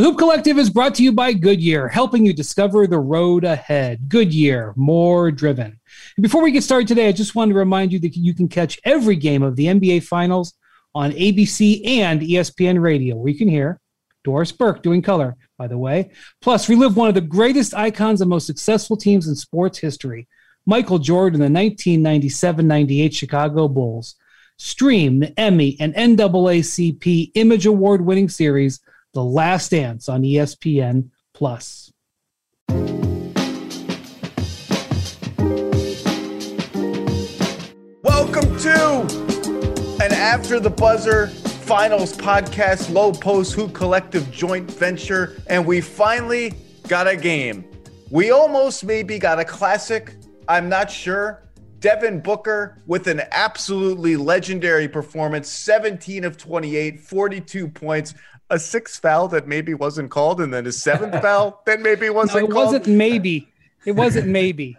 The Hoop Collective is brought to you by Goodyear, helping you discover the road ahead. Goodyear, more driven. Before we get started today, I just wanted to remind you that you can catch every game of the NBA Finals on ABC and ESPN Radio, where you can hear Doris Burke doing color, by the way. Plus, relive one of the greatest icons and most successful teams in sports history, Michael Jordan, the 1997 98 Chicago Bulls. Stream the Emmy and NAACP Image Award winning series the Last Dance on ESPN Plus. Welcome to an After the Buzzer Finals podcast, Lowe Post Hoop Collective joint venture, and we finally got a game. We almost maybe got a classic. I'm not sure. Devin Booker with an absolutely legendary performance 17 of 28, 42 points a sixth foul that maybe wasn't called, and then a seventh foul that maybe wasn't no, it called. wasn't maybe. It wasn't maybe.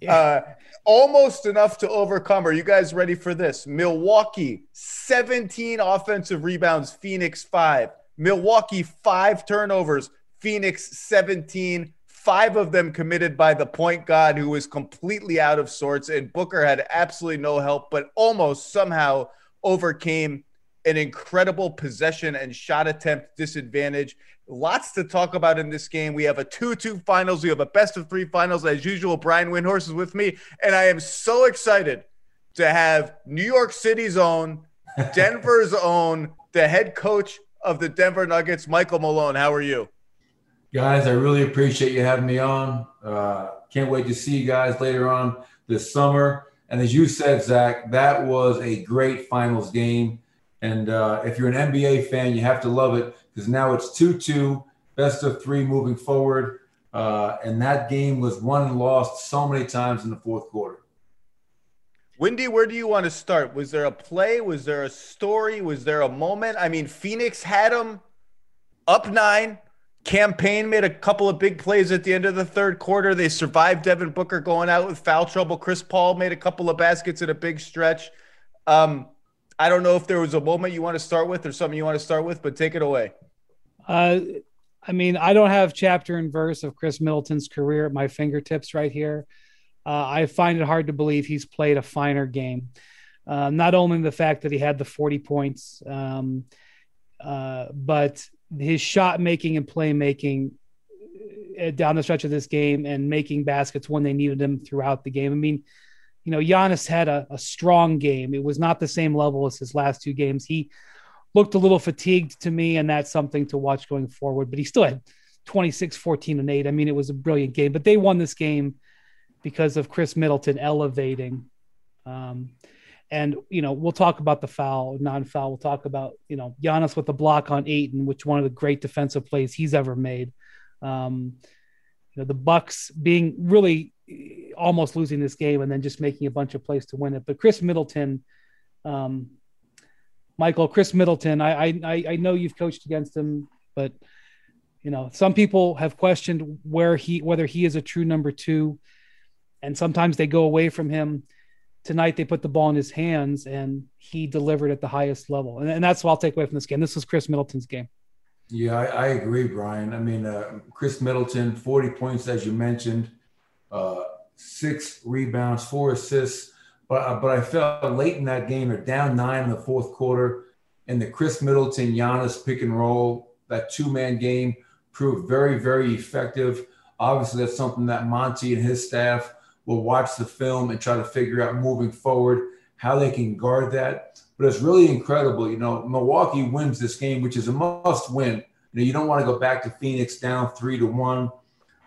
Yeah. Uh, almost enough to overcome. Are you guys ready for this? Milwaukee, 17 offensive rebounds, Phoenix, five. Milwaukee, five turnovers, Phoenix, 17. Five of them committed by the point guard who was completely out of sorts, and Booker had absolutely no help, but almost somehow overcame an incredible possession and shot attempt disadvantage. Lots to talk about in this game. We have a 2 2 finals. We have a best of three finals. As usual, Brian Windhorst is with me. And I am so excited to have New York City's own, Denver's own, the head coach of the Denver Nuggets, Michael Malone. How are you? Guys, I really appreciate you having me on. Uh, can't wait to see you guys later on this summer. And as you said, Zach, that was a great finals game. And uh, if you're an NBA fan, you have to love it because now it's 2 2, best of three moving forward. Uh, and that game was won and lost so many times in the fourth quarter. Windy, where do you want to start? Was there a play? Was there a story? Was there a moment? I mean, Phoenix had them up nine. Cam Payne made a couple of big plays at the end of the third quarter. They survived Devin Booker going out with foul trouble. Chris Paul made a couple of baskets in a big stretch. Um, I don't know if there was a moment you want to start with or something you want to start with, but take it away. Uh, I mean, I don't have chapter and verse of Khris Middleton's career at my fingertips right here. Uh, I find it hard to believe he's played a finer game. Uh, not only the fact that he had the 40 points, um, uh, but his shot making and playmaking uh, down the stretch of this game and making baskets when they needed him throughout the game. I mean, you know, Giannis had a, a strong game. It was not the same level as his last two games. He looked a little fatigued to me, and that's something to watch going forward. But he still had 26, 14, and 8. I mean, it was a brilliant game. But they won this game because of Khris Middleton elevating. Um, and, you know, we'll talk about the foul, non foul. We'll talk about, you know, Giannis with the block on Ayton, which one of the great defensive plays he's ever made. Um, you know, the Bucks being really almost losing this game and then just making a bunch of plays to win it. But Khris Middleton, um, Michael, Khris Middleton, I, I, I know you've coached against him, but you know, some people have questioned where he, whether he is a true number two, and sometimes they go away from him. Tonight they put the ball in his hands and he delivered at the highest level, and, and that's what I'll take away from this game. This was Khris Middleton's game. Yeah, I, I agree, Brian. I mean, uh, Khris Middleton, 40 points, as you mentioned uh, six rebounds, four assists. But, uh, but I felt late in that game, they're down nine in the fourth quarter. And the Khris Middleton, Giannis pick and roll, that two man game proved very, very effective. Obviously, that's something that Monty and his staff will watch the film and try to figure out moving forward how they can guard that. But it's really incredible. You know, Milwaukee wins this game, which is a must win. You know, you don't want to go back to Phoenix down three to one.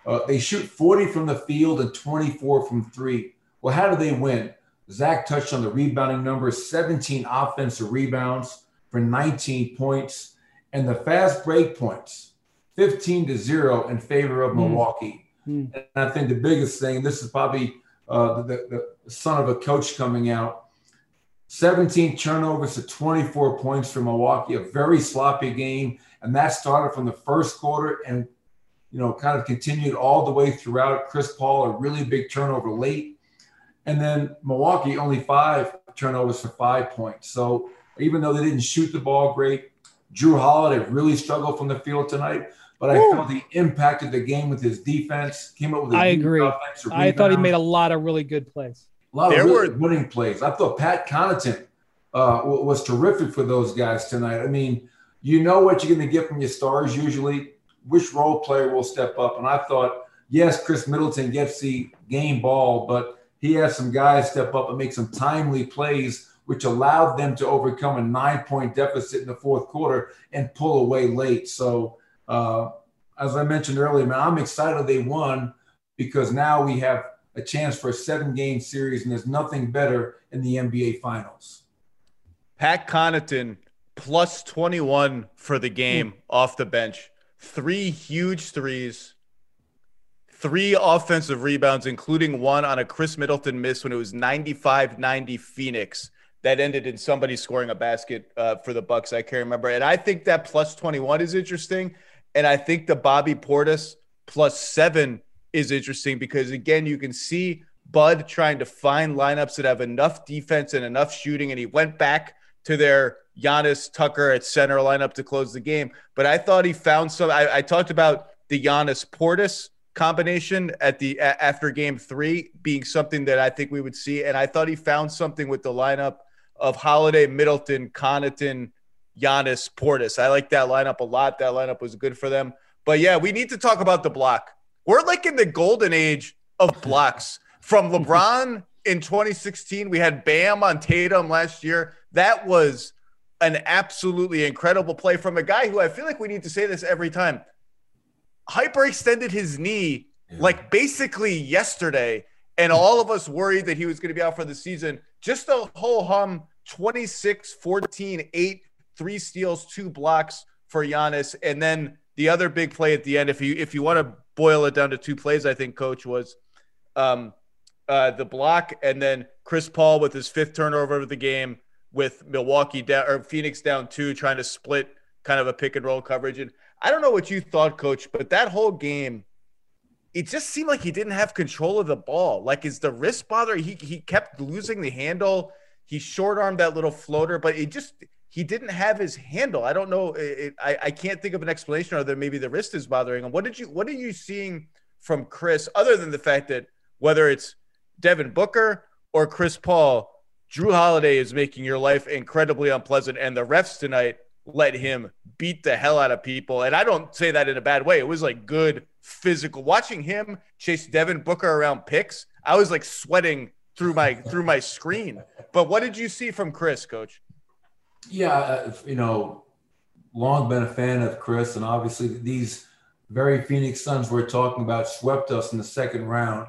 Uh, they shoot 40 from the field and 24 from three. Well, how do they win? Zach touched on the rebounding numbers 17 offensive rebounds for 19 points, and the fast break points 15 to 0 in favor of mm. Milwaukee. Mm. And I think the biggest thing, this is probably uh, the, the son of a coach coming out 17 turnovers to 24 points for Milwaukee, a very sloppy game. And that started from the first quarter and you know, kind of continued all the way throughout. Chris Paul, a really big turnover late. And then Milwaukee, only five turnovers for five points. So even though they didn't shoot the ball great, Jrue Holiday really struggled from the field tonight, but I Ooh. felt he impacted the game with his defense. Came up with. I agree. I thought he made a lot of really good plays. A lot there of really were winning plays. I thought Pat Connaughton uh, was terrific for those guys tonight. I mean, you know what you're going to get from your stars usually. Which role player will step up? And I thought, yes, Khris Middleton gets the game ball, but he has some guys step up and make some timely plays which allowed them to overcome a nine point deficit in the fourth quarter and pull away late. So, uh, as I mentioned earlier, man, I'm excited they won because now we have a chance for a seven game series, and there's nothing better in the NBA Finals. Pat Connaughton plus 21 for the game mm. off the bench. Three huge threes, three offensive rebounds, including one on a Khris Middleton miss when it was 95 90 Phoenix that ended in somebody scoring a basket uh, for the Bucks. I can't remember, and I think that plus twenty one is interesting, and I think the Bobby Portis plus seven is interesting because again, you can see Bud trying to find lineups that have enough defense and enough shooting, and he went back to their Giannis Tucker at center lineup to close the game. But I thought he found some. I, I talked about the Giannis Portis combination at the after game three being something that I think we would see, and I thought he found something with the lineup of Holiday, Middleton, Connaughton, Giannis, Portis. I like that lineup a lot. That lineup was good for them. But yeah, we need to talk about the block. We're like in the golden age of blocks. From LeBron in 2016, we had Bam on Tatum last year. That was an absolutely incredible play from a guy who I feel like we need to say this every time. Hyperextended his knee yeah. like basically yesterday, and all of us worried that he was going to be out for the season. Just a whole hum 26, 14, 8, three steals, two blocks for Giannis. And then the other big play at the end, if you if you want to boil it down to two plays, I think coach was um uh the block and then Chris Paul with his fifth turnover of the game with Milwaukee down or Phoenix down two, trying to split kind of a pick and roll coverage. And I don't know what you thought, coach, but that whole game, it just seemed like he didn't have control of the ball. Like, is the wrist bothering? He he kept losing the handle. He short armed that little floater, but it just he didn't have his handle. I don't know. It, I I can't think of an explanation other than maybe the wrist is bothering him. What did you What are you seeing from Chris, other than the fact that whether it's Devin Booker or Chris Paul, Jrue Holiday is making your life incredibly unpleasant, and the refs tonight let him beat the hell out of people. And I don't say that in a bad way. It was like good physical. Watching him chase Devin Booker around picks, I was like sweating through my through my screen. But what did you see from Chris, Coach? Yeah, uh, you know, long been a fan of Chris, and obviously these very Phoenix Suns we're talking about swept us in the second round.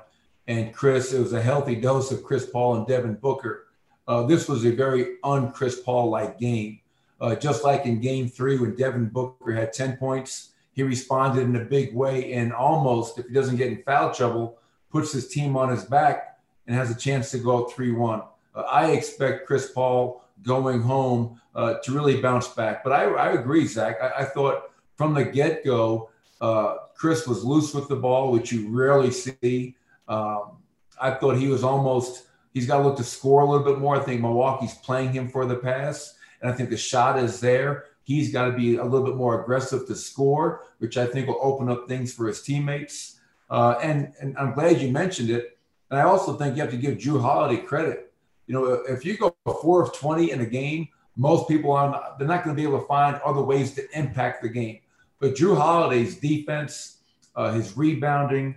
And Chris, it was a healthy dose of Chris Paul and Devin Booker. Uh, this was a very un-Chris Paul-like game. Uh, just like in Game Three when Devin Booker had 10 points, he responded in a big way and almost, if he doesn't get in foul trouble, puts his team on his back and has a chance to go 3 1. Uh, I expect Chris Paul going home uh, to really bounce back. But I, I agree, Zach. I, I, thought from the get go, uh, Chris was loose with the ball, which you rarely see. Um, I thought he was almost, he's got to look to score a little bit more. I think Milwaukee's playing him for the pass, and I think the shot is there. He's got to be a little bit more aggressive to score, which I think will open up things for his teammates. Uh, and, and I'm glad you mentioned it. And I also think you have to give Jrue Holiday credit. You know, if you go four of 20 in a game, most people are they're not going to be able to find other ways to impact the game. But Jrue Holiday's defense, uh, his rebounding,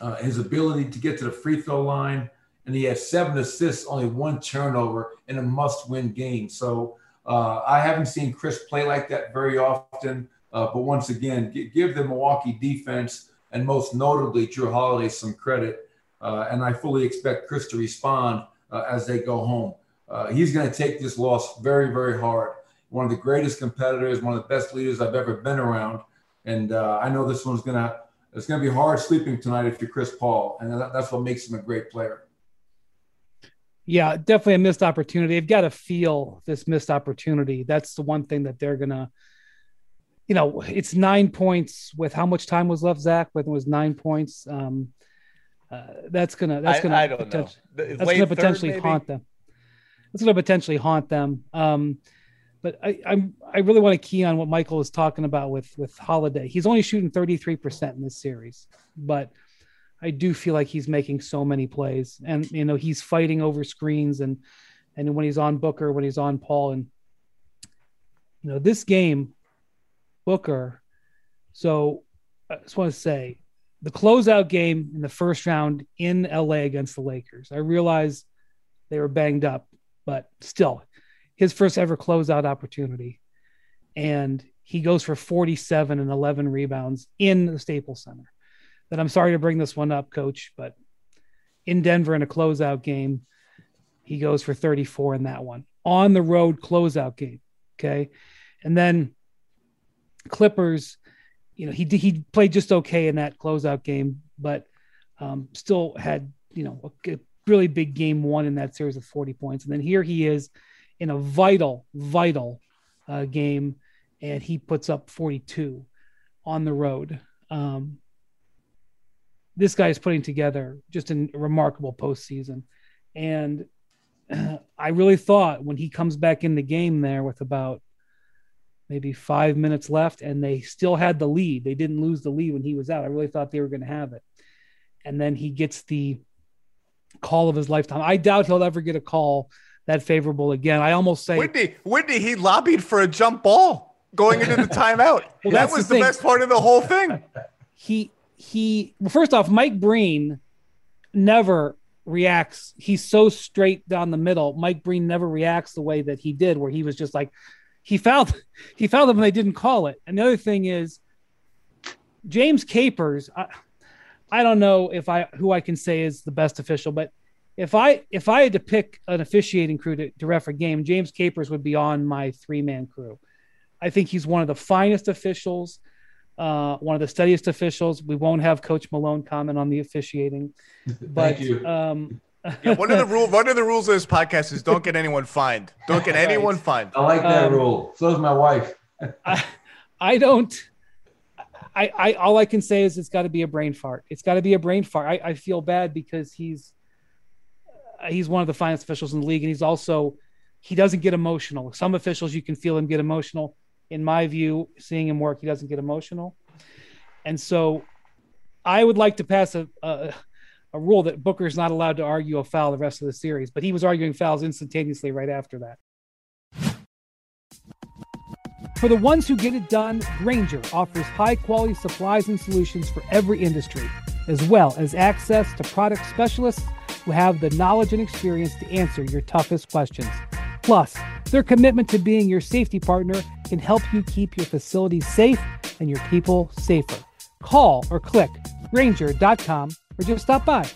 uh, his ability to get to the free throw line, and he had seven assists, only one turnover in a must-win game. So uh, I haven't seen Chris play like that very often. Uh, but once again, give the Milwaukee defense and most notably Jrue Holiday some credit uh, and I fully expect Chris to respond uh, as they go home. Uh, he's going to take this loss very, very hard. One of the greatest competitors, one of the best leaders I've ever been around, and uh, I know this one's going to it's going to be hard sleeping tonight if you're Chris Paul, and that, that's what makes him a great player. Yeah, definitely a missed opportunity. They've got to feel this missed opportunity. That's the one thing that they're gonna you know, it's nine points with how much time was left, Zach? When it was nine points. Um, uh, that's gonna that's gonna I, I don't know. That's gonna potentially third, haunt them. That's gonna potentially haunt them. Um, but I, I'm I really want to key on what Michael was talking about with with Holiday. He's only shooting 33% in this series, but I do feel like he's making so many plays, and you know he's fighting over screens, and and when he's on Booker, when he's on Paul, and you know this game, Booker. So I just want to say the closeout game in the first round in LA against the Lakers. I realize they were banged up, but still, his first ever closeout opportunity. And he goes for 47 and 11 rebounds in the Staples Center. That I'm sorry to bring this one up, coach, but in Denver in a closeout game, he goes for 34 in that one on the road closeout game. Okay. And then Clippers, you know, he he played just okay in that closeout game, but um, still had you know a, really big game one in that series of 40 points. And then here he is in a vital, vital uh, game, and he puts up 42 on the road. Um, this guy is putting together just a remarkable postseason. And I really thought when he comes back in the game there with about maybe five minutes left, and they still had the lead. They didn't lose the lead when he was out. I really thought they were going to have it. And then he gets the call of his lifetime. I doubt he'll ever get a call that favorable again. I almost say Whitney, Whitney, he lobbied for a jump ball going into the timeout. well, that was the, the best part of the whole thing. He he well, first off, Mike Breen never reacts. He's so straight down the middle. Mike Breen never reacts the way that he did, where he was just like, he fouled he fouled them and they didn't call it. And the other thing is James Capers. I, I don't know if I who I can say is the best official, but if I if I had to pick an officiating crew to, to ref a game, James Capers would be on my three man crew. I think he's one of the finest officials, uh, one of the steadiest officials. We won't have Coach Malone comment on the officiating, but um, yeah, one of the rules. One of the rules of this podcast is don't get anyone fined. Don't get anyone right. fined. I like that um, rule. So is my wife. I, I don't. I, I all I can say is it's got to be a brain fart. It's got to be a brain fart. I, I feel bad because he's he's one of the finest officials in the league, and he's also he doesn't get emotional. Some officials you can feel him get emotional. In my view, seeing him work, he doesn't get emotional, and so I would like to pass a, a a rule that Booker is not allowed to argue a foul the rest of the series, but he was arguing fouls instantaneously right after that. For the ones who get it done, Grainger offers high quality supplies and solutions for every industry, as well as access to product specialists who have the knowledge and experience to answer your toughest questions. Plus, their commitment to being your safety partner can help you keep your facilities safe and your people safer. Call or click Grainger.com or just stop by.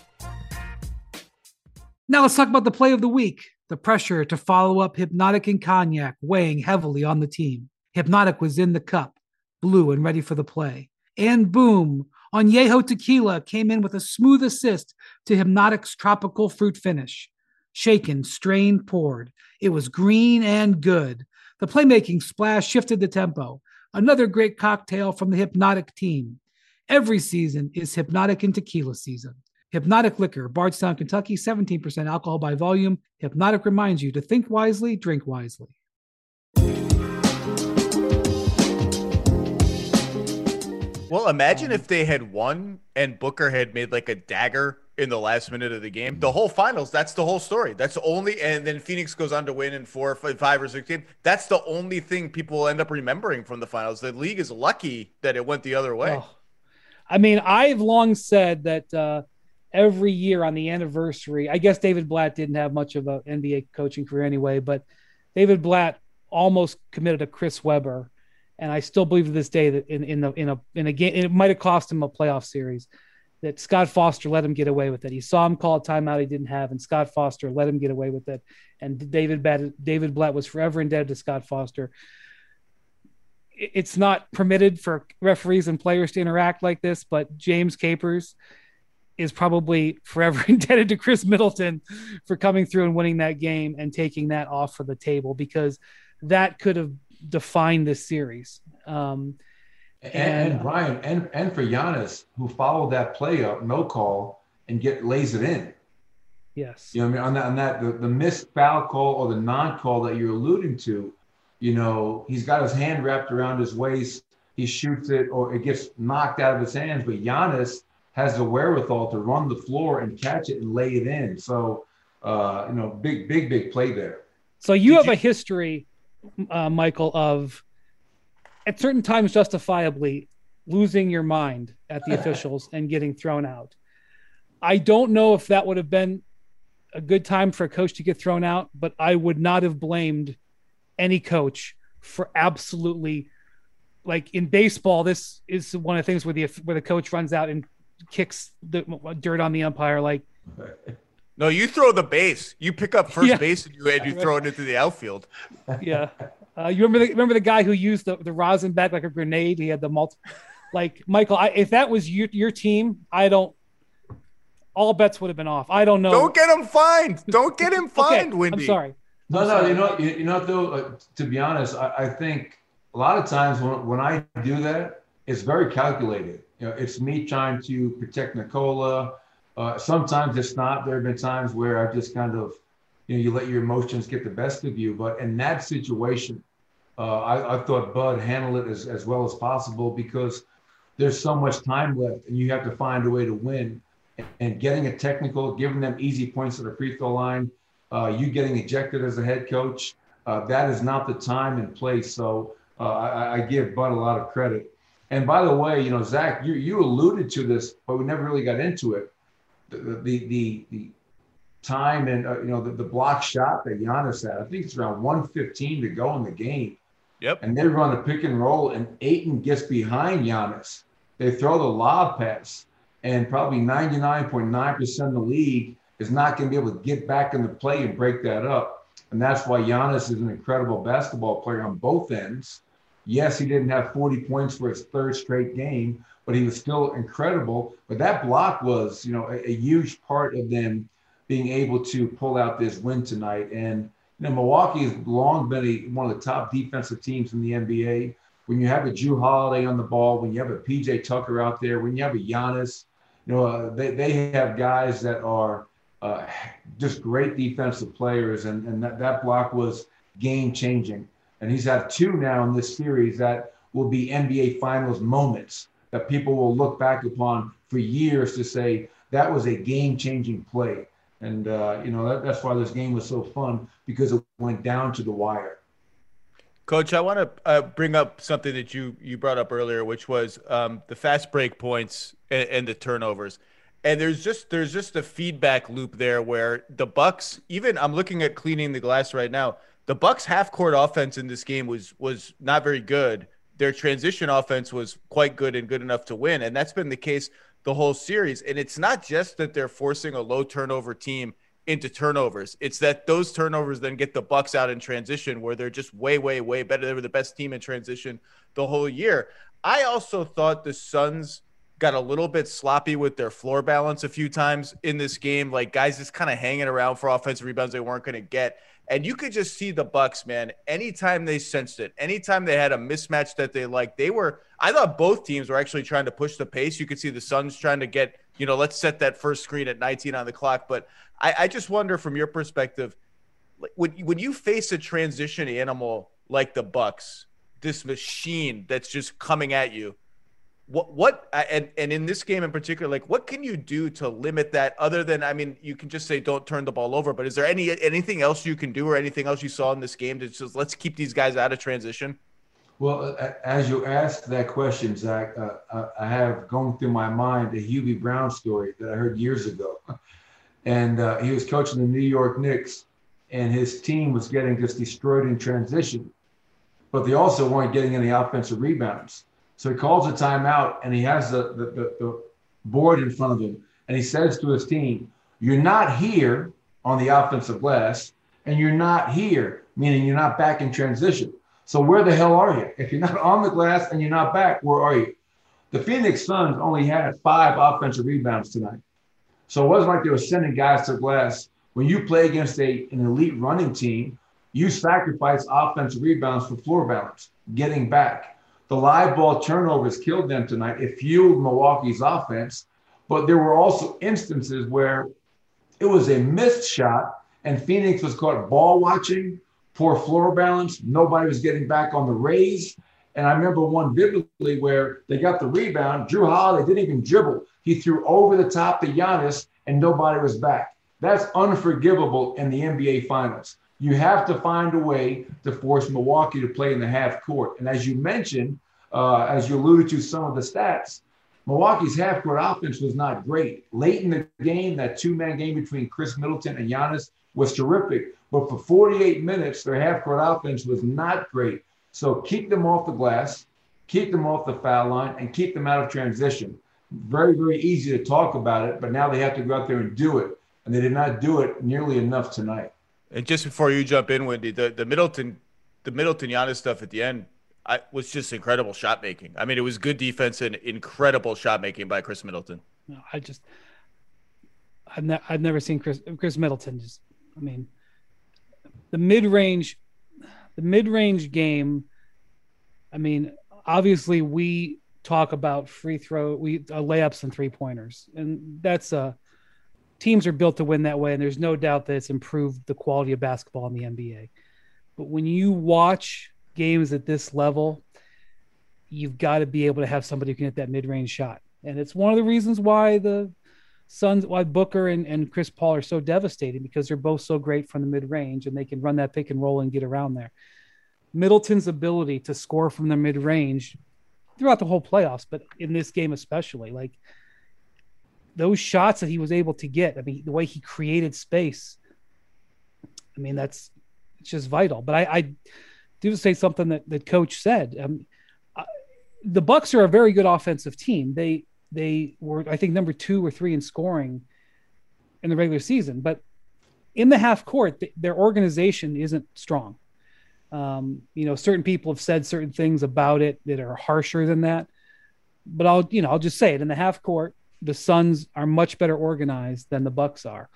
Now let's talk about the play of the week. The pressure to follow up Hpnotiq and Cognac weighing heavily on the team. Hpnotiq was in the cup, blue and ready for the play. And boom, Añejo Tequila came in with a smooth assist to Hpnotiq's tropical fruit finish. Shaken, strained, poured. It was green and good. The playmaking splash shifted the tempo. Another great cocktail from the Hpnotiq team. Every season is Hpnotiq and Tequila season. Hpnotiq Liquor, Bardstown, Kentucky, 17% alcohol by volume. Hpnotiq reminds you to think wisely, drink wisely. Well, imagine if they had won and Booker had made like a dagger in the last minute of the game. The whole finals, that's the whole story. That's only, and then Phoenix goes on to win in four, five, or six games. That's the only thing people will end up remembering from the finals. The league is lucky that it went the other way. Oh, I mean, I've long said that uh, every year on the anniversary, I guess David Blatt didn't have much of an NBA coaching career anyway, but David Blatt almost committed a Chris Webber, and I still believe to this day that in in the in a in a game, it might have cost him a playoff series. That Scott Foster let him get away with it. He saw him call a timeout he didn't have, and Scott Foster let him get away with it. And David Blatt, David Blatt was forever indebted to Scott Foster it's not permitted for referees and players to interact like this, but James Capers is probably forever indebted to Khris Middleton for coming through and winning that game and taking that off of the table because that could have defined this series. Um, and, and, Brian, and and for Giannis, who followed that play up, no call, and get lays it in. Yes. You know, I mean, on that, on that, the, the missed foul call or the non-call that you're alluding to, you know, he's got his hand wrapped around his waist. He shoots it or it gets knocked out of his hands. But Giannis has the wherewithal to run the floor and catch it and lay it in. So, uh, you know, big, big, big play there. So you Did have you- a history, uh, Michael, of at certain times justifiably losing your mind at the officials and getting thrown out. I don't know if that would have been a good time for a coach to get thrown out, but I would not have blamed any coach for absolutely like in baseball. This is one of the things where the where the coach runs out and kicks the dirt on the umpire. Like, no, you throw the base. You pick up first yeah. base and you and you throw it into the outfield. Yeah, uh, you remember the remember the guy who used the the rosin bag like a grenade. He had the multi. Like Michael, I, if that was your your team, I don't all bets would have been off. I don't know. Don't get him fined. Don't get him fined, okay, Windy. I'm sorry. No, I'm no, sorry. you know, you, you know, though, uh, to be honest, I, I, think a lot of times when, when I do that, it's very calculated. You know, it's me trying to protect Nikola. Uh, sometimes it's not. There have been times where I've just kind of, you know, you let your emotions get the best of you. But in that situation, uh, I, I, thought Bud handled it as, as well as possible because there's so much time left and you have to find a way to win and getting a technical, giving them easy points at the free throw line, uh, you getting ejected as a head coach, uh, that is not the time and place. So uh, I, I, give Bud a lot of credit. And by the way, you know, Zach, you, you alluded to this, but we never really got into it. The the the, the time and uh, you know the, the block shot that Giannis had, I think it's around 115 to go in the game. Yep. And they run a pick and roll, and Ayton gets behind Giannis. They throw the lob pass and probably 99.9% of the league is not going to be able to get back in the play and break that up. And that's why Giannis is an incredible basketball player on both ends. Yes, he didn't have 40 points for his third straight game, but he was still incredible. But that block was, you know, a, a huge part of them being able to pull out this win tonight. And you know, Milwaukee has long been a, one of the top defensive teams in the NBA. When you have a Jrue Holiday on the ball, when you have a PJ Tucker out there, when you have a Giannis, you know, uh, they, they have guys that are uh, just great defensive players, and, and that, that block was game changing. And he's had two now in this series that will be NBA Finals moments that people will look back upon for years to say that was a game changing play. And, uh, you know, that, that's why this game was so fun because it went down to the wire. Coach, I want to uh, bring up something that you you brought up earlier, which was um, the fast break points and, and, the turnovers. And there's just there's just a feedback loop there where the Bucks, even I'm looking at cleaning the glass right now. The Bucks half court offense in this game was was not very good. Their transition offense was quite good and good enough to win, and that's been the case the whole series. And it's not just that they're forcing a low turnover team into turnovers. It's that those turnovers then get the Bucks out in transition where they're just way, way, way better. They were the best team in transition the whole year. I also thought the Suns got a little bit sloppy with their floor balance a few times in this game. Like guys just kind of hanging around for offensive rebounds they weren't going to get. And you could just see the Bucks, man. Anytime they sensed it, anytime they had a mismatch that they liked, they were. I thought both teams were actually trying to push the pace. You could see the Suns trying to get, you know, let's set that first screen at 19 on the clock. But I, I just wonder from your perspective, when when you face a transition animal like the Bucks, this machine that's just coming at you, what what and and in this game in particular, like what can you do to limit that? Other than I mean, you can just say don't turn the ball over, but is there any anything else you can do or anything else you saw in this game to just let's keep these guys out of transition? Well, as you asked that question, Zach, uh, uh, I have going through my mind a Hubie Brown story that I heard years ago. and uh, he was coaching the New York Knicks, and his team was getting just destroyed in transition, but they also weren't getting any offensive rebounds. So he calls a timeout, and he has the, the, the, the board in front of him, and he says to his team, "You're not here on the offensive glass, and you're not here, meaning you're not back in transition. So where the hell are you? If you're not on the glass and you're not back, where are you?" The Phoenix Suns only had five offensive rebounds tonight. So it wasn't like they were sending guys to the glass. When you play against a, an elite running team, you sacrifice offensive rebounds for floor balance, getting back. The live ball turnovers killed them tonight. It fueled Milwaukee's offense. But there were also instances where it was a missed shot and Phoenix was caught ball watching poor floor balance. Nobody was getting back on the raise. And I remember one vividly where they got the rebound. Jrue Holiday didn't even dribble. He threw over the top to Giannis, and nobody was back. That's unforgivable in the NBA Finals. You have to find a way to force Milwaukee to play in the half court. And as you mentioned, uh, as you alluded to some of the stats, Milwaukee's half court offense was not great. Late in the game, that two man game between Khris Middleton and Giannis was terrific. But for 48 minutes, their half court offense was not great. So keep them off the glass, keep them off the foul line, and keep them out of transition. Very, very easy to talk about it, but now they have to go out there and do it. And they did not do it nearly enough tonight. And just before you jump in, Windy, the, the Middleton, the Middleton Giannis stuff at the end I, was just incredible shot making. I mean, it was good defense and incredible shot making by Khris Middleton. No, I just, I've, ne- I've never seen Chris Khris Middleton just. I mean, the mid range, the mid range game. I mean, obviously we talk about free throw, we uh, layups and three pointers, and that's a. Teams are built to win that way, and there's no doubt that it's improved the quality of basketball in the NBA. But when you watch games at this level, you've got to be able to have somebody who can hit that mid-range shot. And it's one of the reasons why the Suns, why Booker and, and Chris Paul are so devastating because they're both so great from the mid-range and they can run that pick and roll and get around there. Middleton's ability to score from the mid-range throughout the whole playoffs, but in this game especially, like those shots that he was able to get, I mean, the way he created space, I mean, that's it's just vital. But I, I do say something that, that coach said. Um, the Bucks are a very good offensive team. They they were I think number two or three in scoring in the regular season, but in the half court, their organization isn't strong. Um, you know, certain people have said certain things about it that are harsher than that. But I'll you know I'll just say it in the half court, the Suns are much better organized than the Bucks are,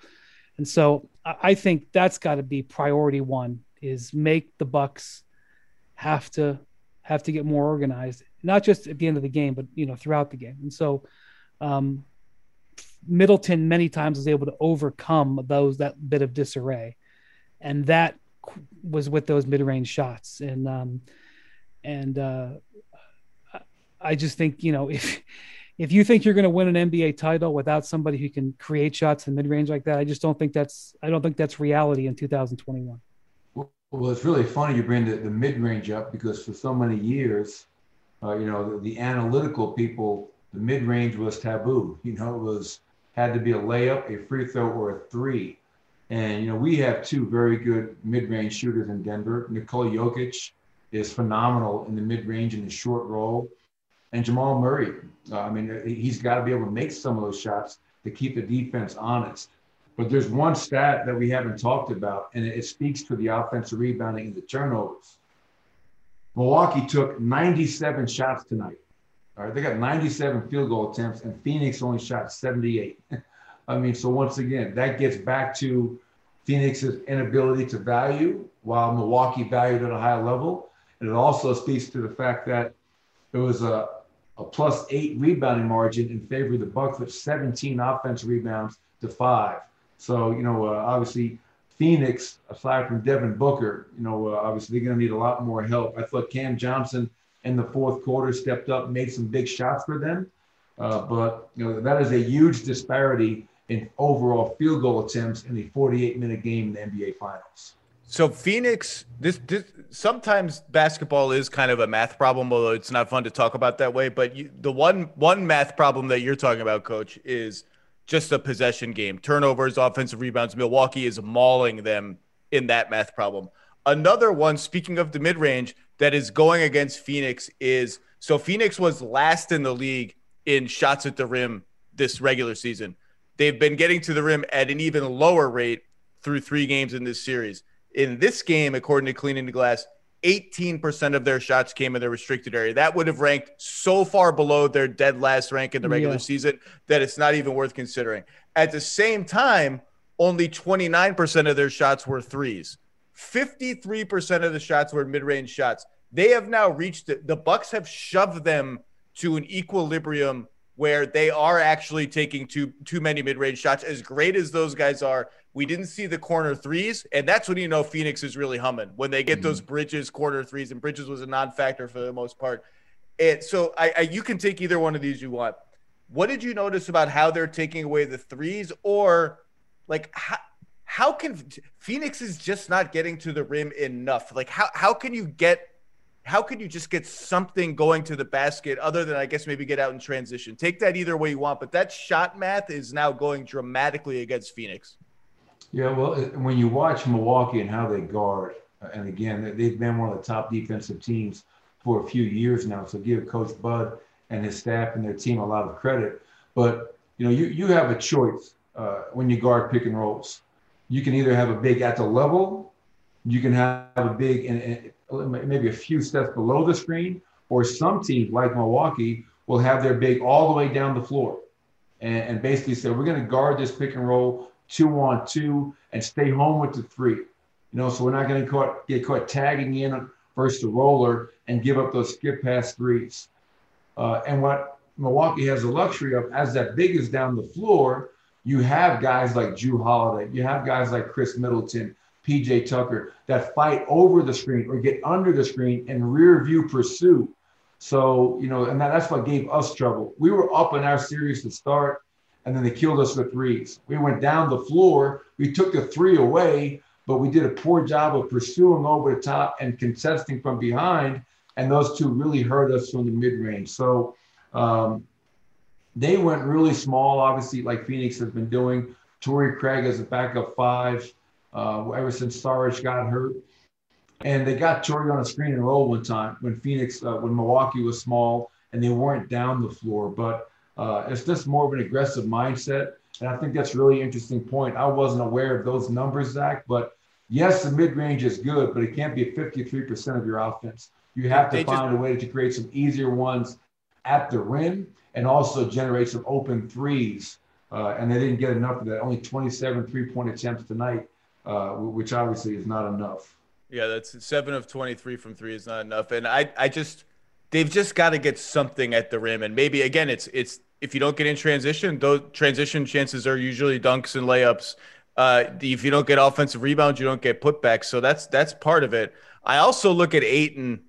and so I think that's got to be priority one: is make the Bucks have to have to get more organized, not just at the end of the game, but you know throughout the game. And so, um, Middleton many times was able to overcome those that bit of disarray, and that was with those mid-range shots. And um, and uh, I just think you know if if you think you're going to win an NBA title without somebody who can create shots in mid-range like that, I just don't think that's I don't think that's reality in 2021. Well, it's really funny you bring the, the mid range up because for so many years, uh, you know, the, the, analytical people, the mid range was taboo. You know, it was had to be a layup, a free throw, or a three. And you know, we have two very good mid range shooters in Denver. Nikola Jokic is phenomenal in the mid range in the short roll, and Jamal Murray. Uh, I mean, he's got to be able to make some of those shots to keep the defense honest. But there's one stat that we haven't talked about, and it speaks to the offensive rebounding and the turnovers. Milwaukee took 97 shots tonight. All right, they got 97 field goal attempts, and Phoenix only shot 78. I mean, so once again, that gets back to Phoenix's inability to value, while Milwaukee valued at a high level. And it also speaks to the fact that it was a, a plus eight rebounding margin in favor of the Bucks with 17 offensive rebounds to five. So, you know, uh, obviously Phoenix, aside from Devin Booker, you know, uh, obviously they're going to need a lot more help. I thought Cam Johnson in the fourth quarter stepped up, made some big shots for them. Uh, but, you know, that is a huge disparity in overall field goal attempts in a 48 minute game in the NBA Finals. So Phoenix, this, this sometimes basketball is kind of a math problem, although it's not fun to talk about that way. But you, the one one math problem that you're talking about, Coach, is just a possession game. Turnovers, offensive rebounds. Milwaukee is mauling them in that math problem. Another one, speaking of the mid range, that is going against Phoenix is so Phoenix was last in the league in shots at the rim this regular season. They've been getting to the rim at an even lower rate through three games in this series. In this game, according to Cleaning the Glass, 18% of their shots came in the restricted area. That would have ranked so far below their dead last rank in the regular yeah. season that it's not even worth considering. At the same time, only 29% of their shots were threes. 53% of the shots were mid-range shots. They have now reached it. The Bucks have shoved them to an equilibrium where they are actually taking too too many mid-range shots. As great as those guys are, We didn't see the corner threes, and that's when you know Phoenix is really humming when they get mm-hmm. those Bridges corner threes, and Bridges was a non-factor for the most part. And so I, I, you can take either one of these you want. What did you notice about how they're taking away the threes, or like how, how can Phoenix is just not getting to the rim enough? Like how how can you get how could you just get something going to the basket other than I guess maybe get out in transition? Take that either way you want, but that shot math is now going dramatically against Phoenix. Yeah, well, when you watch Milwaukee and how they guard, uh, and again, they've been one of the top defensive teams for a few years now. So give Coach Bud and his staff and their team a lot of credit. But you know, you you have a choice uh, when you guard pick and rolls. You can either have a big at the level, you can have a big and maybe a few steps below the screen, or some teams like Milwaukee will have their big all the way down the floor and, and basically say, we're going to guard this pick and roll two on two and stay home with the three. You know, so we're not going to get caught tagging in versus the roller and give up those skip pass threes. Uh, and what Milwaukee has the luxury of, as that big is down the floor, you have guys like Jrue Holiday, you have guys like Khris Middleton, PJ Tucker that fight over the screen or get under the screen and rear view pursue. So, you know, and that, that's what gave us trouble. We were up in our series to start, and then they killed us with threes. We went down the floor, we took the three away, but we did a poor job of pursuing over the top and contesting from behind. And those two really hurt us from the mid range. So um, they went really small, obviously, like Phoenix has been doing. Torrey Craig as a backup five uh, ever since Saric got hurt. And they got Torrey on a screen and roll one time when Phoenix, uh, when Milwaukee was small and they weren't down the floor. But uh, it's just more of an aggressive mindset. And I think that's really interesting point. I wasn't aware of those numbers, Zach, but yes, the mid range is good, but it can't be 53% of your offense. You have to find just, a way to create some easier ones at the rim and also generate some open threes. Uh, and they didn't get enough of that. Only 27 three point attempts tonight uh, which obviously is not enough. Yeah, that's seven of 23 from three is not enough. And I, I just, they've just got to get something at the rim. And maybe, again, it's, it's, if you don't get in transition, those transition chances are usually dunks and layups. Uh, if you don't get offensive rebounds, you don't get putbacks. So that's, that's part of it. I also look at Ayton,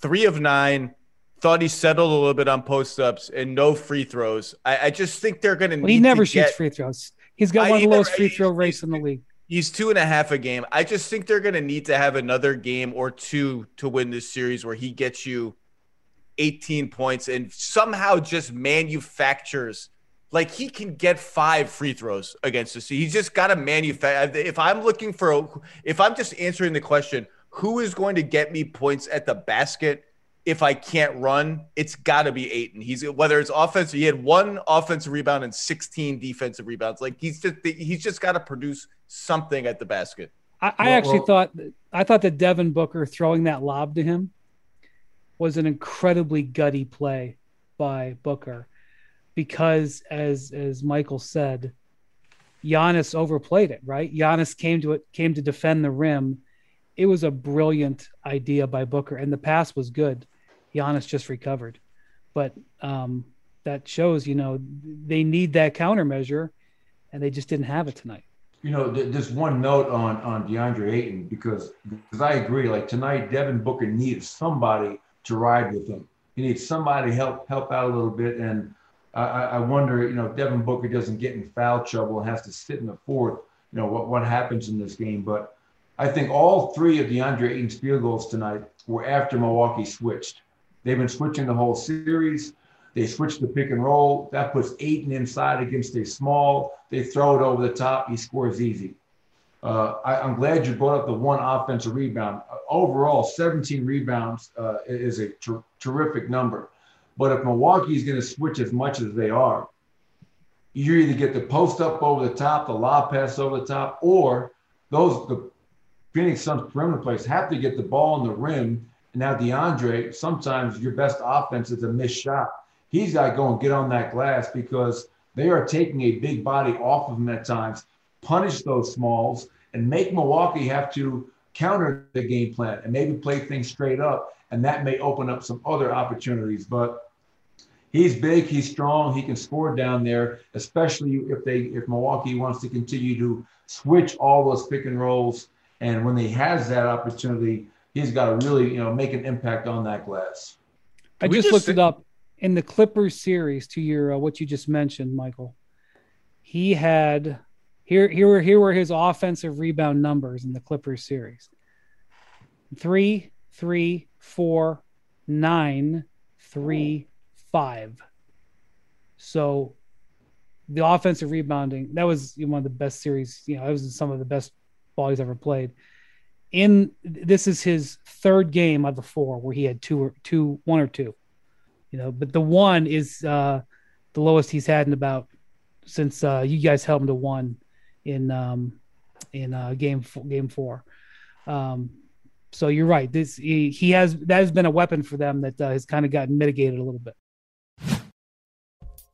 three of nine, thought he settled a little bit on post ups and no free throws. I, I just think they're going to. well, He never shoots get, free throws. He's got one of the lowest free throw rates in the league. He's two and a half a game. I just think they're going to need to have another game or two to win this series where he gets you 18 points and somehow just manufactures like he can get five free throws against us. He's just got to manufacture. If I'm looking for, if I'm just answering the question, who is going to get me points at the basket? if I can't run, it's got to be Ayton. He's whether it's offensive. He had one offensive rebound and 16 defensive rebounds. Like he's just he's just got to produce something at the basket. I, I well, actually well, thought I thought that Devin Booker throwing that lob to him was an incredibly gutty play by Booker because as as Michael said, Giannis overplayed it. Right, Giannis came to it came to defend the rim. It was a brilliant idea by Booker, and the pass was good Giannis just recovered. But um, that shows, you know, they need that countermeasure, and they just didn't have it tonight. You know, th- just one note on on DeAndre Ayton because because I agree. Like tonight, Devin Booker needs somebody to ride with him. He needs somebody to help help out a little bit. And I, I wonder, you know, if Devin Booker doesn't get in foul trouble and has to sit in the fourth, you know, what what happens in this game. But I think all three of DeAndre Ayton's field goals tonight were after Milwaukee switched. They've been switching the whole series. They switch the pick and roll. That puts Ayton inside against a small. They throw it over the top. He scores easy. Uh, I, am glad you brought up the one offensive rebound. Overall, 17 rebounds uh, is a ter- terrific number. But if Milwaukee is going to switch as much as they are, you either get the post up over the top, the lob pass over the top, or those the Phoenix Suns perimeter players have to get the ball in the rim And now, DeAndre, sometimes your best offense is a missed shot. He's got to go and get on that glass because they are taking a big body off of him at times, punish those smalls, and make Milwaukee have to counter the game plan and maybe play things straight up. And that may open up some other opportunities. But he's big, he's strong, he can score down there, especially if they if Milwaukee wants to continue to switch all those pick and rolls. And when he has that opportunity, he's got to really you know make an impact on that glass. I just, just looked it up in the Clippers series to your uh, what you just mentioned, Michael. He had here here were here were his offensive rebound numbers in the Clippers series. Three, three, four, nine, three, five. So the offensive rebounding, that was one of the best series, you know, that was some of the best ball he's ever played. In this is his third game of the four where he had two or two, one or two, you know, but the one is uh the lowest he's had in about since uh you guys held him to one in um in uh game game four. Um so you're right. This he, he has that has been a weapon for them that uh, has kind of gotten mitigated a little bit.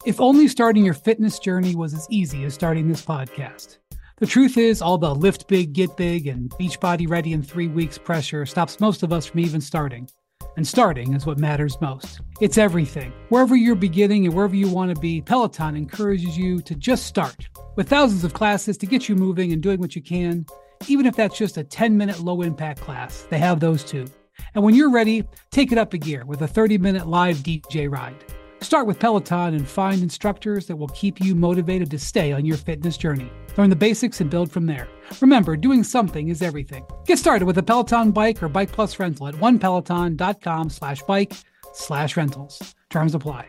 If only starting your fitness journey was as easy as starting this podcast. The truth is, all the lift big, get big, and Beachbody ready in three weeks pressure stops most of us from even starting. And starting is what matters most. It's everything. Wherever you're beginning and wherever you want to be, Peloton encourages you to just start. With thousands of classes to get you moving and doing what you can, even if that's just a 10 minute low impact class, they have those too. And when you're ready, take it up a gear with a 30 minute live DJ ride. Start with Peloton and find instructors that will keep you motivated to stay on your fitness journey. Learn the basics and build from there. Remember, doing something is everything. Get started with a Peloton bike or bike plus rental at onepeloton.com slash bike slash rentals. Terms apply.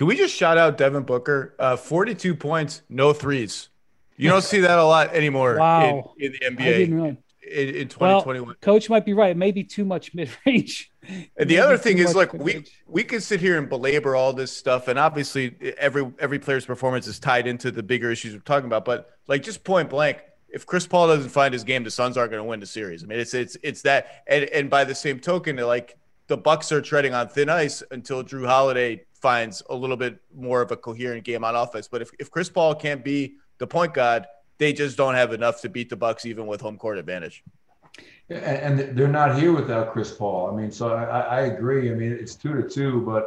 Can we just shout out Devin Booker? Uh, 42 points, no threes. You don't see that a lot anymore wow. in, in, the NBA in, in 2021. Well, Coach might be right. Maybe too much mid range. And the other thing is, like, we we can sit here and belabor all this stuff, and obviously every every player's performance is tied into the bigger issues we're talking about. But like, just point blank, if Chris Paul doesn't find his game, the Suns aren't going to win the series. I mean, it's it's it's that, and and by the same token, like the Bucks are treading on thin ice until Jrue Holiday finds a little bit more of a coherent game on offense. But if, if Chris Paul can't be the point guard, they just don't have enough to beat the Bucks even with home court advantage. And they're not here without Chris Paul. I mean, so I, I agree. I mean, it's two to two, but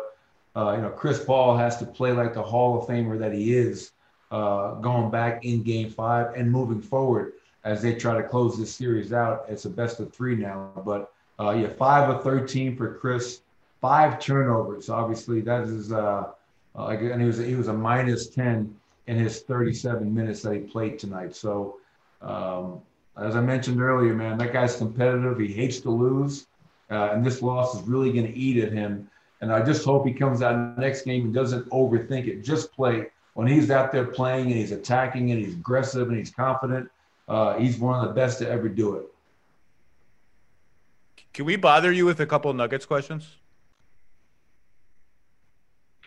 uh, you know, Chris Paul has to play like the Hall of Famer that he is, uh, going back in Game Five and moving forward as they try to close this series out. It's a best of three now, but uh, yeah, five of thirteen for Chris five turnovers. Obviously, that is uh, uh and he was he was a minus ten in his 37 minutes that he played tonight. So, um, as I mentioned earlier, man, that guy's competitive. He hates to lose, uh, and this loss is really going to eat at him. And I just hope he comes out next game and doesn't overthink it. Just play when he's out there playing and he's attacking and he's aggressive and he's confident. Uh, he's one of the best to ever do it. Can we bother you with a couple Nuggets questions?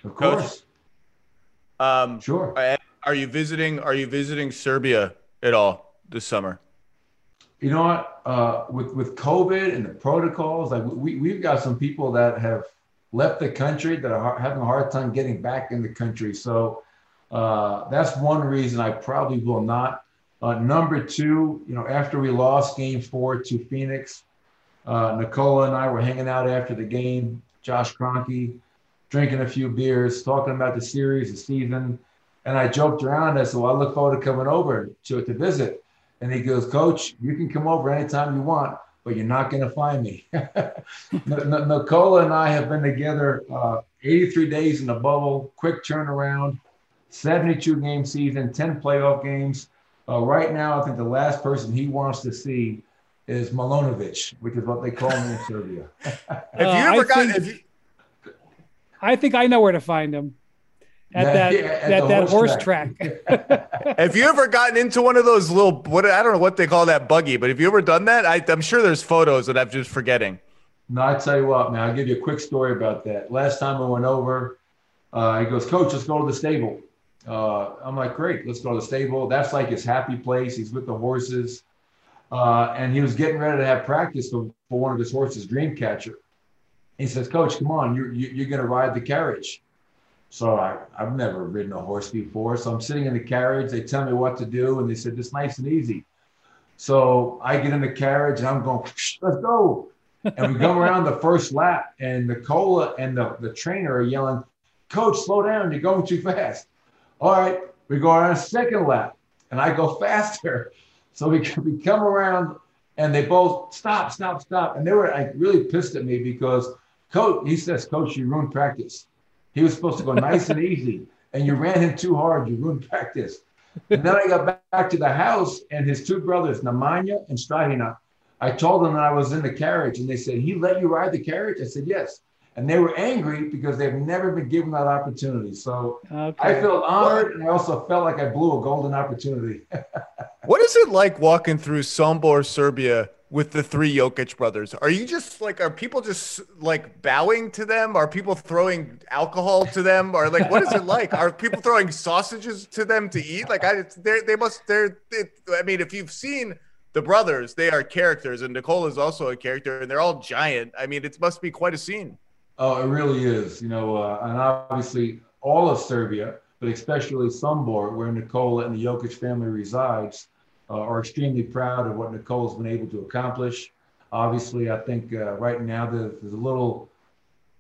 Of course. Um, sure. Are you visiting? Are you visiting Serbia at all this summer? You know what? Uh, with with COVID and the protocols, like we we've got some people that have left the country that are having a hard time getting back in the country. So uh, that's one reason I probably will not. Uh, number two, you know, after we lost Game Four to Phoenix, uh, Nikola and I were hanging out after the game. Josh Kroenke drinking a few beers, talking about the series, the season. And I joked around. I said, Well, I look forward to coming over to, to visit. And he goes, Coach, you can come over anytime you want, but you're not going to find me. Nikola and I have been together uh, 83 days in the bubble, quick turnaround, 72 game season, 10 playoff games. Uh, right now, I think the last person he wants to see is Milanovic, which is what they call me in Serbia. have you ever uh, gotten? Have you, I think I know where to find him. at that yeah, at that, that horse, horse track. track. have you ever gotten into one of those little what I don't know what they call that buggy, but have you ever done that? I, am sure there's photos that I'm just forgetting. No, I tell you what, man. I'll give you a quick story about that. Last time I went over, uh, he goes, Coach, let's go to the stable. Uh, I'm like, great, let's go to the stable. That's like his happy place. He's with the horses. Uh, and he was getting ready to have practice for, for one of his horses, Dreamcatcher. He says, Coach, come on, you're, you're going to ride the carriage. So I, I've never ridden a horse before. So I'm sitting in the carriage. They tell me what to do. And they said, it's nice and easy. So I get in the carriage and I'm going, let's go. And we go around the first lap. And Nikola and the, the trainer are yelling, Coach, slow down. You're going too fast. All right. We go around a second lap and I go faster. So we, we come around and they both stop, stop, stop. And they were like really pissed at me because coach, he says, Coach, you ruined practice. He was supposed to go nice and easy, and you ran him too hard. You ruined practice. And then I got back to the house, and his two brothers, Nemanja and Strahinja, I told them that I was in the carriage, and they said, He let you ride the carriage? I said, Yes. And they were angry because they've never been given that opportunity. So okay. I felt honored, and I also felt like I blew a golden opportunity. what is it like walking through Sombor, Serbia, with the three Jokic brothers? Are you just like, are people just like bowing to them? Are people throwing alcohol to them? Or like, what is it like? Are people throwing sausages to them to eat? Like, I, they they must, they're, it, I mean, if you've seen the brothers, they are characters, and Nikola is also a character, and they're all giant. I mean, it must be quite a scene. Oh, it really is. You know, uh, and obviously all of Serbia, but especially Sombor, where Nikola and the Jokic family resides uh, are extremely proud of what Nikola's been able to accomplish. Obviously, I think uh, right now there's a little,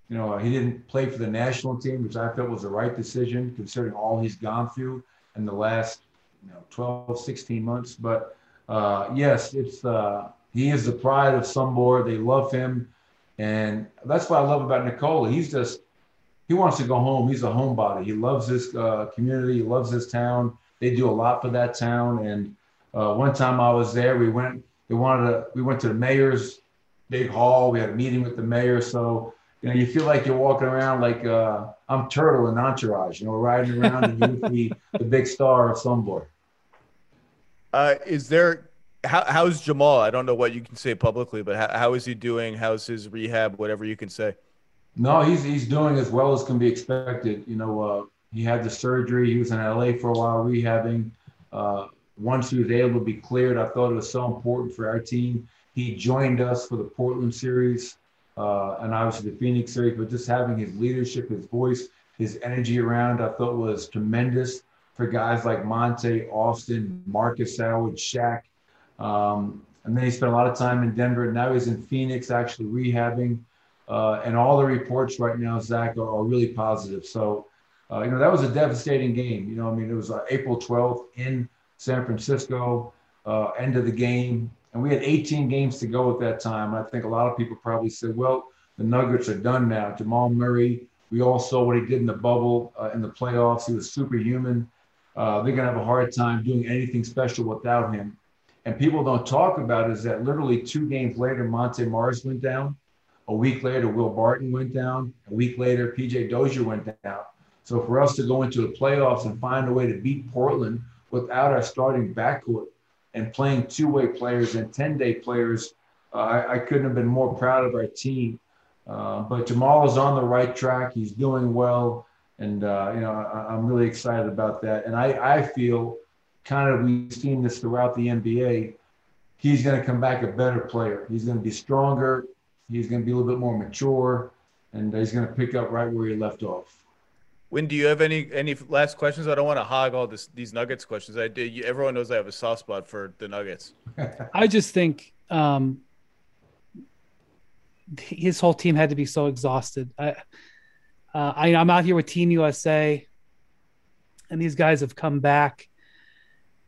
you know, he didn't play for the national team, which I felt was the right decision considering all he's gone through in the last, you know, 12, 16 months. But uh, yes, it's uh, he is the pride of Sombor. They love him, and that's what I love about Nikola. He's just he wants to go home. He's a homebody. He loves this uh, community. He loves this town. They do a lot for that town, and uh, one time I was there, we went, we wanted to, we went to the mayor's big hall. We had a meeting with the mayor. So, you know, you feel like you're walking around like uh, I'm Turtle in Entourage, you know, riding around and you be the big star of Sombor. Uh, is there, how, how's Jamal? I don't know what you can say publicly, but how, how is he doing? How's his rehab? Whatever you can say. No, he's, he's doing as well as can be expected. You know, uh, he had the surgery. He was in LA for a while rehabbing. Uh, once he was able to be cleared, I thought it was so important for our team. He joined us for the Portland series uh, and obviously the Phoenix series, but just having his leadership, his voice, his energy around, I thought was tremendous for guys like Monte, Austin, Markus Howard, Shaq. Um, and then he spent a lot of time in Denver. Now he's in Phoenix, actually rehabbing. Uh, and all the reports right now, Zach, are, are really positive. So, uh, you know, that was a devastating game. You know, I mean, it was uh, April 12th in San Francisco, uh, end of the game. And we had 18 games to go at that time. I think a lot of people probably said, well, the Nuggets are done now. Jamal Murray, we all saw what he did in the bubble uh, in the playoffs. He was superhuman. Uh, they're going to have a hard time doing anything special without him. And people don't talk about is that literally two games later, Monte Morris went down. A week later, Will Barton went down. A week later, PJ Dozier went down. So for us to go into the playoffs and find a way to beat Portland, without our starting backcourt and playing two-way players and 10-day players, uh, I, I, couldn't have been more proud of our team. Uh, but Jamal is on the right track. He's doing well, and uh, you know I, am really excited about that. And I, I feel kind of we've seen this throughout the NBA. He's going to come back a better player. He's going to be stronger. He's going to be a little bit more mature, and he's going to pick up right where he left off. When do you have any any last questions? I don't want to hog all this these Nuggets questions. I did. Everyone knows I have a soft spot for the Nuggets. I just think um, his whole team had to be so exhausted. I, uh, I I'm out here with Team USA, and these guys have come back,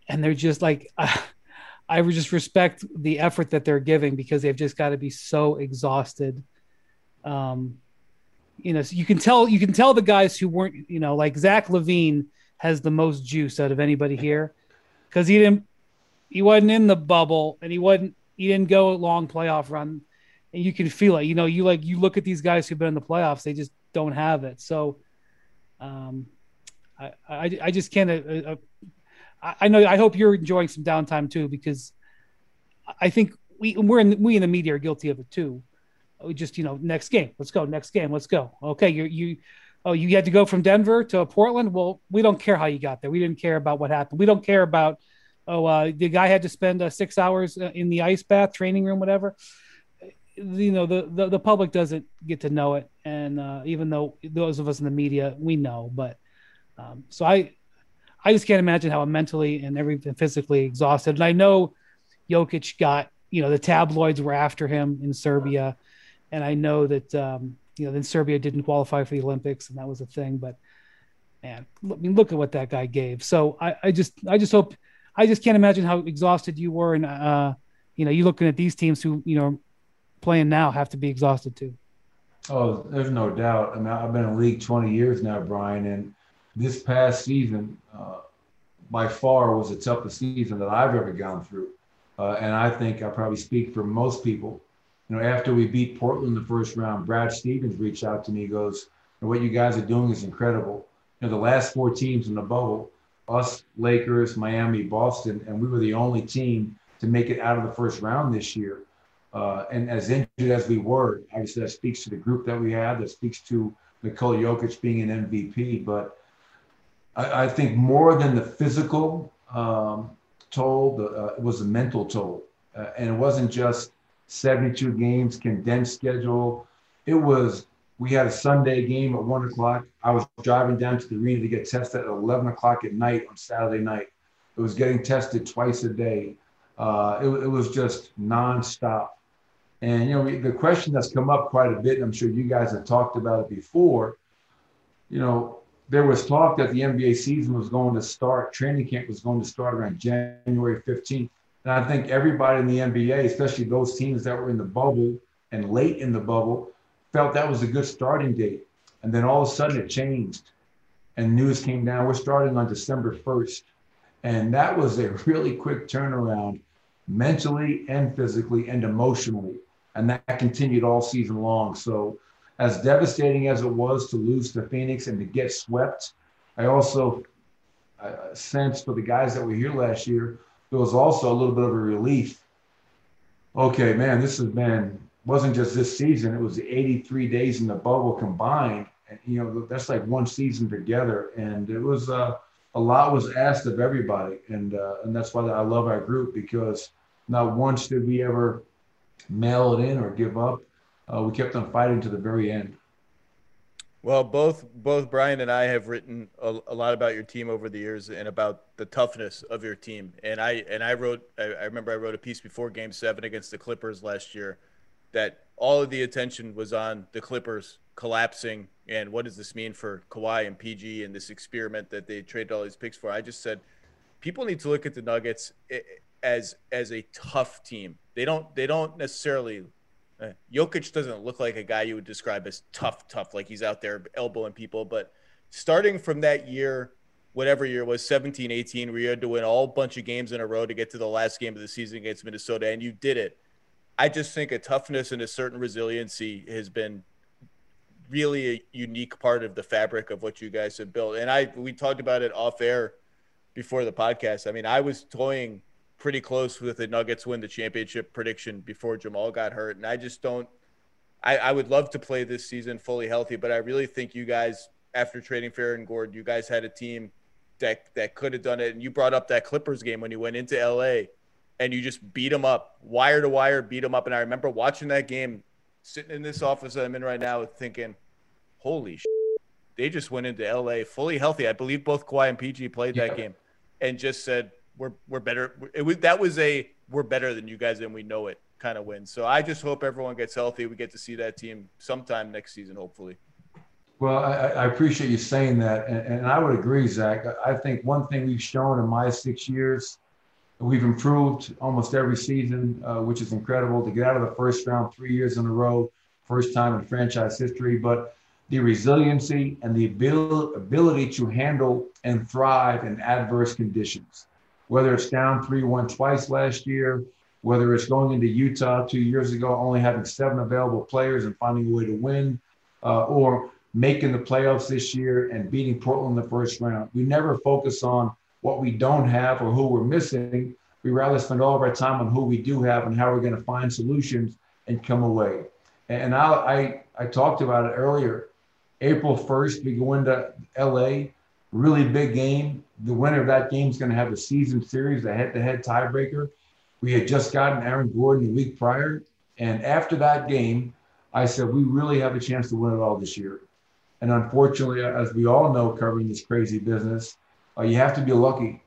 and they're just like. Uh, I just respect the effort that they're giving because they've just got to be so exhausted. Um, you know, so you can tell you can tell the guys who weren't, you know, like Zach LaVine has the most juice out of anybody here because he didn't he wasn't in the bubble and he wasn't he didn't go a long playoff run and you can feel it. You know, you like you look at these guys who've been in the playoffs, they just don't have it. So um I, I, I just can't. Uh, uh, I know. I hope you're enjoying some downtime too, because I think we we're in we in the media are guilty of it too. We just you know next game, let's go. Next game, let's go. Okay, you you oh you had to go from Denver to Portland. Well, we don't care how you got there. We didn't care about what happened. We don't care about oh uh, the guy had to spend uh, six hours uh, in the ice bath training room, whatever. You know the, the, the public doesn't get to know it, and uh, even though those of us in the media we know, but um, so I I just can't imagine how I'm mentally and everything physically exhausted. And I know Jokic got you know the tabloids were after him in Serbia, and I know that um, you know then Serbia didn't qualify for the Olympics, and that was a thing. But man, I mean, look at what that guy gave. So I, I just I just hope I just can't imagine how exhausted you were, and uh, you know, you looking at these teams who you know playing now have to be exhausted too. Oh, there's no doubt. I mean, I've been in league 20 years now, Brian, and this past season, uh, by far, was the toughest season that I've ever gone through. Uh, and I think I probably speak for most people. You know, after we beat Portland in the first round, Brad Stevens reached out to me. Goes, "What you guys are doing is incredible." You know, the last four teams in the bubble us, Lakers, Miami, Boston, and we were the only team to make it out of the first round this year. Uh, and as injured as we were, obviously that speaks to the group that we had. That speaks to Nikola Jokic being an MVP. But I, I think more than the physical um, toll, uh, it was the mental toll, uh, and it wasn't just 72 games, condensed schedule. It was we had a Sunday game at one o'clock. I was driving down to the arena to get tested at 11 o'clock at night on Saturday night. It was getting tested twice a day. Uh, it, it, was just nonstop. And, you know, the question that's come up quite a bit, and I'm sure you guys have talked about it before, you know, there was talk that the NBA season was going to start, training camp was going to start around January 15th. And I think everybody in the NBA, especially those teams that were in the bubble and late in the bubble, felt that was a good starting date. And then all of a sudden it changed and news came down. We're starting on December 1st. And that was a really quick turnaround mentally and physically and emotionally. And that continued all season long. So, as devastating as it was to lose to Phoenix and to get swept, I also uh, sense for the guys that were here last year, there was also a little bit of a relief. Okay, man, this has been wasn't just this season; it was the 83 days in the bubble combined. And you know, that's like one season together, and it was uh, a lot was asked of everybody, and uh, and that's why I love our group because not once did we ever mail it in or give up. Uh, we kept on fighting to the very end. Well, both both Brian and I have written a, a, lot about your team over the years and about the toughness of your team. And I and I wrote I, I remember I wrote a piece before Game Seven against the Clippers last year that all of the attention was on the Clippers collapsing and what does this mean for Kawhi and PG and this experiment that they traded all these picks for. I just said people need to look at the Nuggets as as a tough team. They don't they don't necessarily uh, Jokic doesn't look like a guy you would describe as tough tough like he's out there elbowing people, but starting from that year whatever year was 17 18 where you had to win all bunch of games in a row to get to the last game of the season against Minnesota and you did it I just think a toughness and a certain resiliency has been really a unique part of the fabric of what you guys have built. And I we talked about it off air before the podcast. I mean, I was toying pretty close with the Nuggets win the championship prediction before Jamal got hurt, and I just don't. I, I would love to play this season fully healthy, but I really think you guys, after trading for and Gordon, you guys had a team that that could have done it. And you brought up that Clippers game when you went into LA and you just beat them up, wire to wire, beat them up. And I remember watching that game, sitting in this office that I'm in right now, thinking, "Holy shit, they just went into LA fully healthy." I believe both Kawhi and PG played that game, and just said, "We're we're better." It was that was a "we're better than you guys and we know it" kind of win. So I just hope everyone gets healthy. We get to see that team sometime next season, hopefully. Well, I, I appreciate you saying that, and, and I would agree, Zach. I think one thing we've shown in my six years We've improved almost every season, uh, which is incredible to get out of the first round three years in a row, first time in franchise history. But the resiliency and the abil- ability to handle and thrive in adverse conditions, whether it's down 3 1 twice last year, whether it's going into Utah two years ago, only having seven available players and finding a way to win, uh, or making the playoffs this year and beating Portland in the first round. We never focus on what we don't have or who we're missing. We rather spend all of our time on who we do have and how we're going to find solutions and come away. And I, I, I talked about it earlier. April 1st, we go into LA, really big game. The winner of that game is going to have a season series, a head to head tiebreaker. We had just gotten Aaron Gordon the week prior. And after that game, I said, we really have a chance to win it all this year. And unfortunately, as we all know, covering this crazy business, uh, you have to be lucky.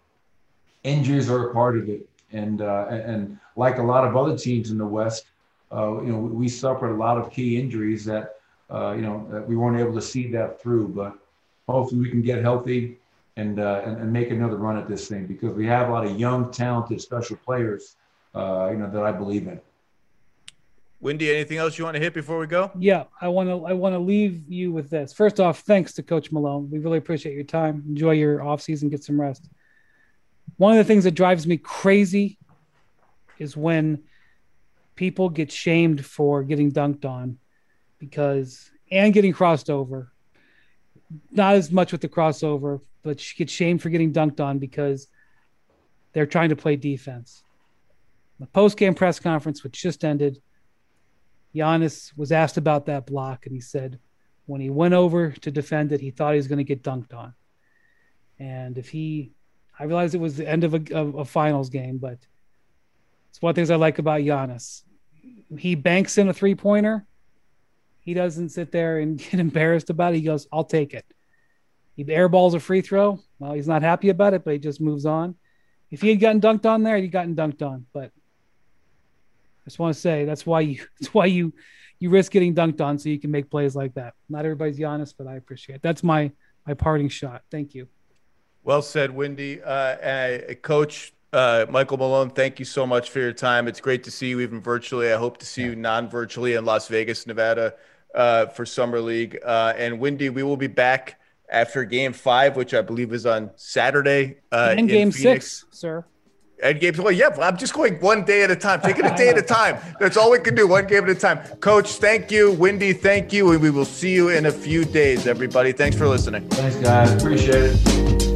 Injuries are a part of it. And, uh, and like a lot of other teams in the West, uh, you know, we suffered a lot of key injuries that, uh, you know, that we weren't able to see that through. But hopefully we can get healthy and, uh, and, and make another run at this thing because we have a lot of young, talented, special players, uh, you know, that I believe in. Windy, anything else you want to hit before we go? Yeah, I want to I want to leave you with this. First off, thanks to Coach Malone. We really appreciate your time. Enjoy your off season, get some rest. One of the things that drives me crazy is when people get shamed for getting dunked on because and getting crossed over. Not as much with the crossover, but she gets shamed for getting dunked on because they're trying to play defense. The post game press conference, which just ended, Giannis was asked about that block, and he said when he went over to defend it, he thought he was going to get dunked on. And if he, I realized it was the end of a, of a finals game, but it's one of the things I like about Giannis. He banks in a three pointer. He doesn't sit there and get embarrassed about it. He goes, I'll take it. He airballs a free throw. Well, he's not happy about it, but he just moves on. If he had gotten dunked on there, he'd gotten dunked on. But I just want to say that's why you that's why you you risk getting dunked on so you can make plays like that. Not everybody's Giannis, but I appreciate it. That's my my parting shot. Thank you. Well said, Windy. Uh, uh, Coach uh, Michael Malone, thank you so much for your time. It's great to see you even virtually. I hope to see you non-virtually in Las Vegas, Nevada, uh, for Summer League. Uh, and Windy, we will be back after Game Five, which I believe is on Saturday. Uh, and Game Phoenix. Six, sir. And games, well, yeah, I'm just going one day at a time, taking a day at a time. That's all we can do, one game at a time. Coach, thank you. Windy, thank you. And we will see you in a few days, everybody. Thanks for listening. Thanks, guys. Appreciate it.